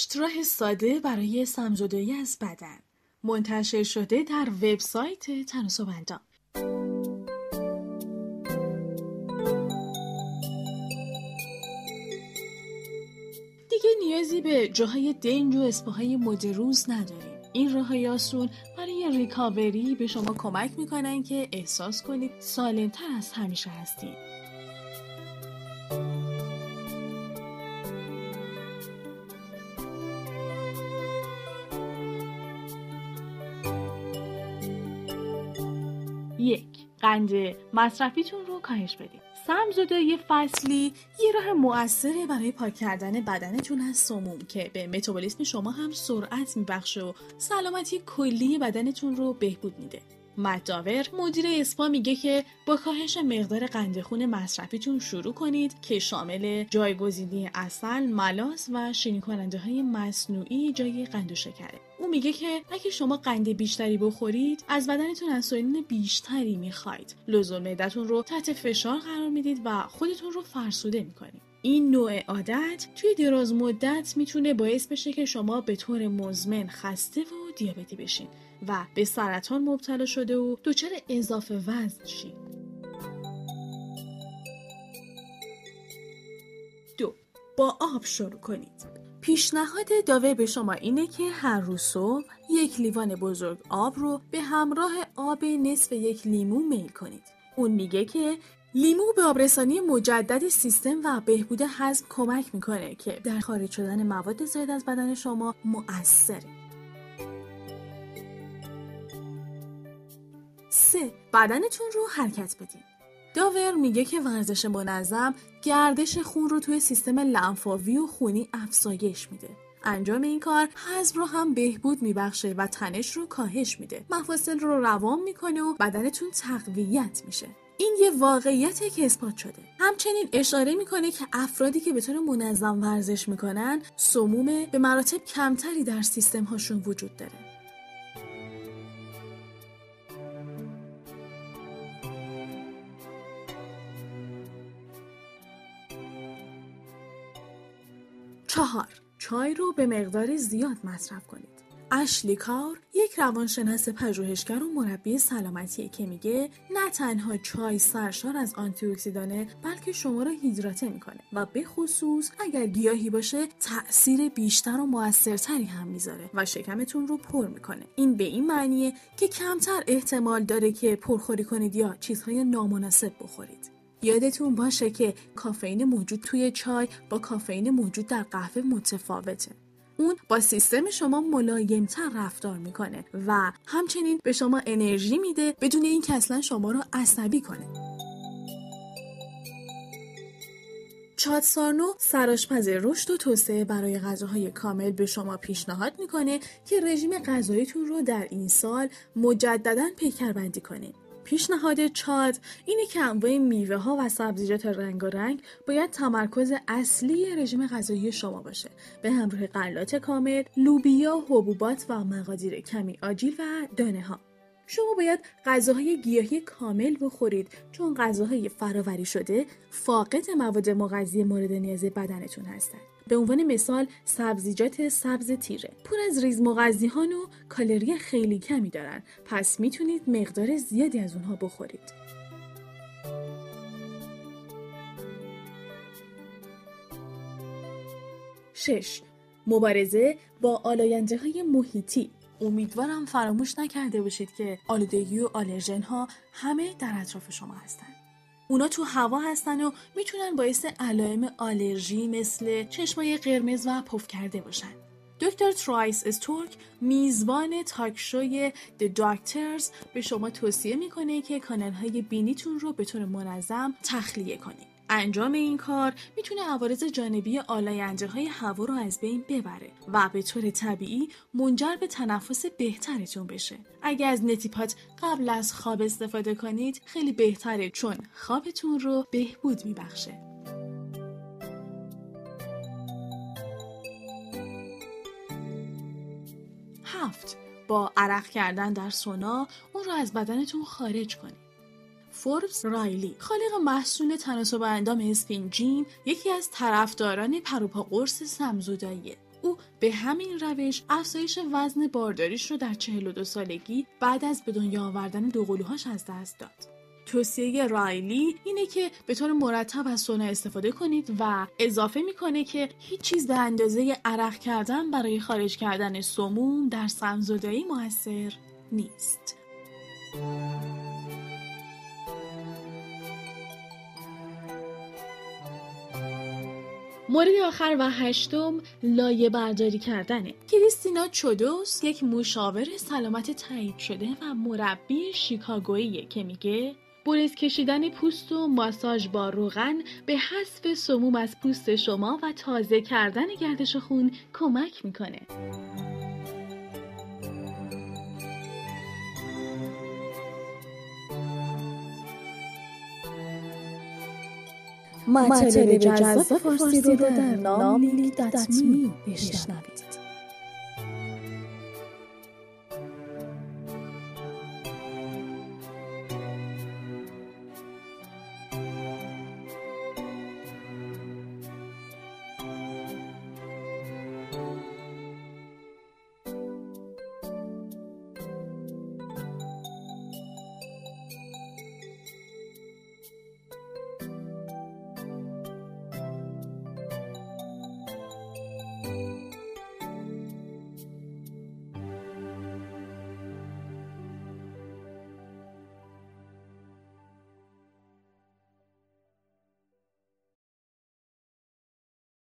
هشت راه ساده برای سمزدایی از بدن. منتشر شده در وبسایت تناسبندان دیگه نیازی به جاهای دنج و اسپاهای مدروز نداریم. این راه آسون برای ریکاوری به شما کمک می‌کنن که احساس کنید سالمتر از همیشه هستید. یک. قند مصرفیتون رو کاهش بدید سمزدایی فصلی یه راه مؤثره برای پاک کردن بدنتون از سموم که به متابولیسم شما هم سرعت میبخشه و سلامتی کلی بدنتون رو بهبود میده. مداور مدیر اسپا میگه که با کاهش مقدار قند خون مصرفیتون شروع کنید که شامل جایگزینی اصل، ملاس و شیرین کننده های مصنوعی جای قند و شکره. میگه که اگه شما قند بیشتری بخورید از بدنتون انسولین بیشتری می‌خواید. لزوم معدتون رو تحت فشار قرار می‌دید و خودتون رو فرسوده می‌کنید. این نوع عادت توی دراز مدت می‌تونه باعث بشه که شما به طور مزمن خسته و دیابتی بشین و به سرطان مبتلا شده و دچار اضافه وزن شید. دو با آب شروع کنید. پیشنهاد داور به شما اینه که هر روز صبح یک لیوان بزرگ آب رو به همراه آب نصف یک لیمو میل کنید. اون میگه که لیمو به آبرسانی مجدد سیستم و بهبود هضم کمک می‌کنه که در خارج شدن مواد زاید از بدن شما مؤثره. سه بدنتون رو حرکت بدین. داور میگه که ورزش منظم گردش خون رو توی سیستم لنفاوی و خونی افزایش میده. انجام این کار حزم رو هم بهبود میبخشه و تنش رو کاهش میده. مفاصل رو روان می‌کنه و بدنتون تقویت میشه. این یه واقعیته که اثبات شده همچنین اشاره می‌کنه که افرادی که به طور منظم ورزش می‌کنن سموم به مراتب کمتری در سیستم هاشون وجود داره چهار. چای رو به مقدار زیاد مصرف کنید. اشلی کار یک روانشناس پژوهشگر و مربی سلامتیه که میگه نه تنها چای سرشار از آنتی اکسیدانه بلکه شما را هیدراته می‌کنه و به خصوص اگر گیاهی باشه تاثیر بیشتر و موثرتری هم می‌ذاره و شکمتون رو پر می‌کنه. این به این معنیه که کمتر احتمال داره که پرخوری کنید یا چیزهای نامناسب بخورید. یادتون باشه که کافئین موجود توی چای با کافئین موجود در قهوه متفاوته. اون با سیستم شما ملایمتر رفتار می‌کنه و همچنین به شما انرژی میده بدون اینکه اصلا شما رو عصبی کنه. چادسارنو سراشپز رشد و توسعه برای غذاهای کامل به شما پیشنهاد می‌کنه که رژیم غذاییتون رو در این سال مجددا پیکربندی کنید پیشنهاد چاد اینه که انواع میوه ها و سبزیجات رنگ رنگ باید تمرکز اصلی رژیم غذایی شما باشه. به همراه غلات کامل لوبیا حبوبات و مقادیر کمی آجیل و دانه ها شما باید غذاهای گیاهی کامل بخورید. چون غذاهای فراوری شده فاقد مواد مغذی مورد نیاز بدنتون هستند به عنوان مثال سبزیجات سبز تیره. پر از ریز مغذیهان و کالری خیلی کمی دارن. پس می‌تونید مقدار زیادی از اونها بخورید. شش. مبارزه با آلاینده های محیطی. امیدوارم فراموش نکرده باشید که آلودگی و آلرژن ها همه در اطراف شما هستند. اونا تو هوا هستن و می‌تونن باعث علائم آلرژی مثل چشمای قرمز و پف کرده باشن. دکتر تراویس استورک میزبان تاکشوی The Doctors به شما توصیه می‌کنه که کانال های بینیتون رو به طور منظم تخلیه کنید. انجام این کار می‌تونه عوارض جانبی آلاینده های هوا رو از بین ببره و به طور طبیعی منجر به تنفس بهترتون بشه. اگر از نتیپات قبل از خواب استفاده کنید خیلی بهتره چون خوابتون رو بهبود میبخشه. هفت با عرق کردن در سونا اون رو از بدنتون خارج کنید. فوربس رایلی خالق محصول تناسب اندام اسپین جین یکی از طرفداران پروپا قرص سمزوداییه او به همین روش افزایش وزن بارداریش رو در 42 سالگی بعد از به دنیا آوردن دوقلوهاش از دست داد. توصیه رایلی اینه که به طور مرتب از سونا استفاده کنید و اضافه می‌کنه که هیچ چیز به اندازه عرق کردن برای خارج کردن سموم در سمزدایی موثر نیست. مورد آخر و هشتم لایه برداری کردنه کریستینا چودوس یک مشاور سلامت تایید شده و مربی شیکاگوییه که میگه بریز کشیدن پوست و ماساژ با روغن به حذف سموم از پوست شما و تازه کردن گردش خون کمک می‌کنه. مطالب جذاب فارسی رو در نام بشنوید.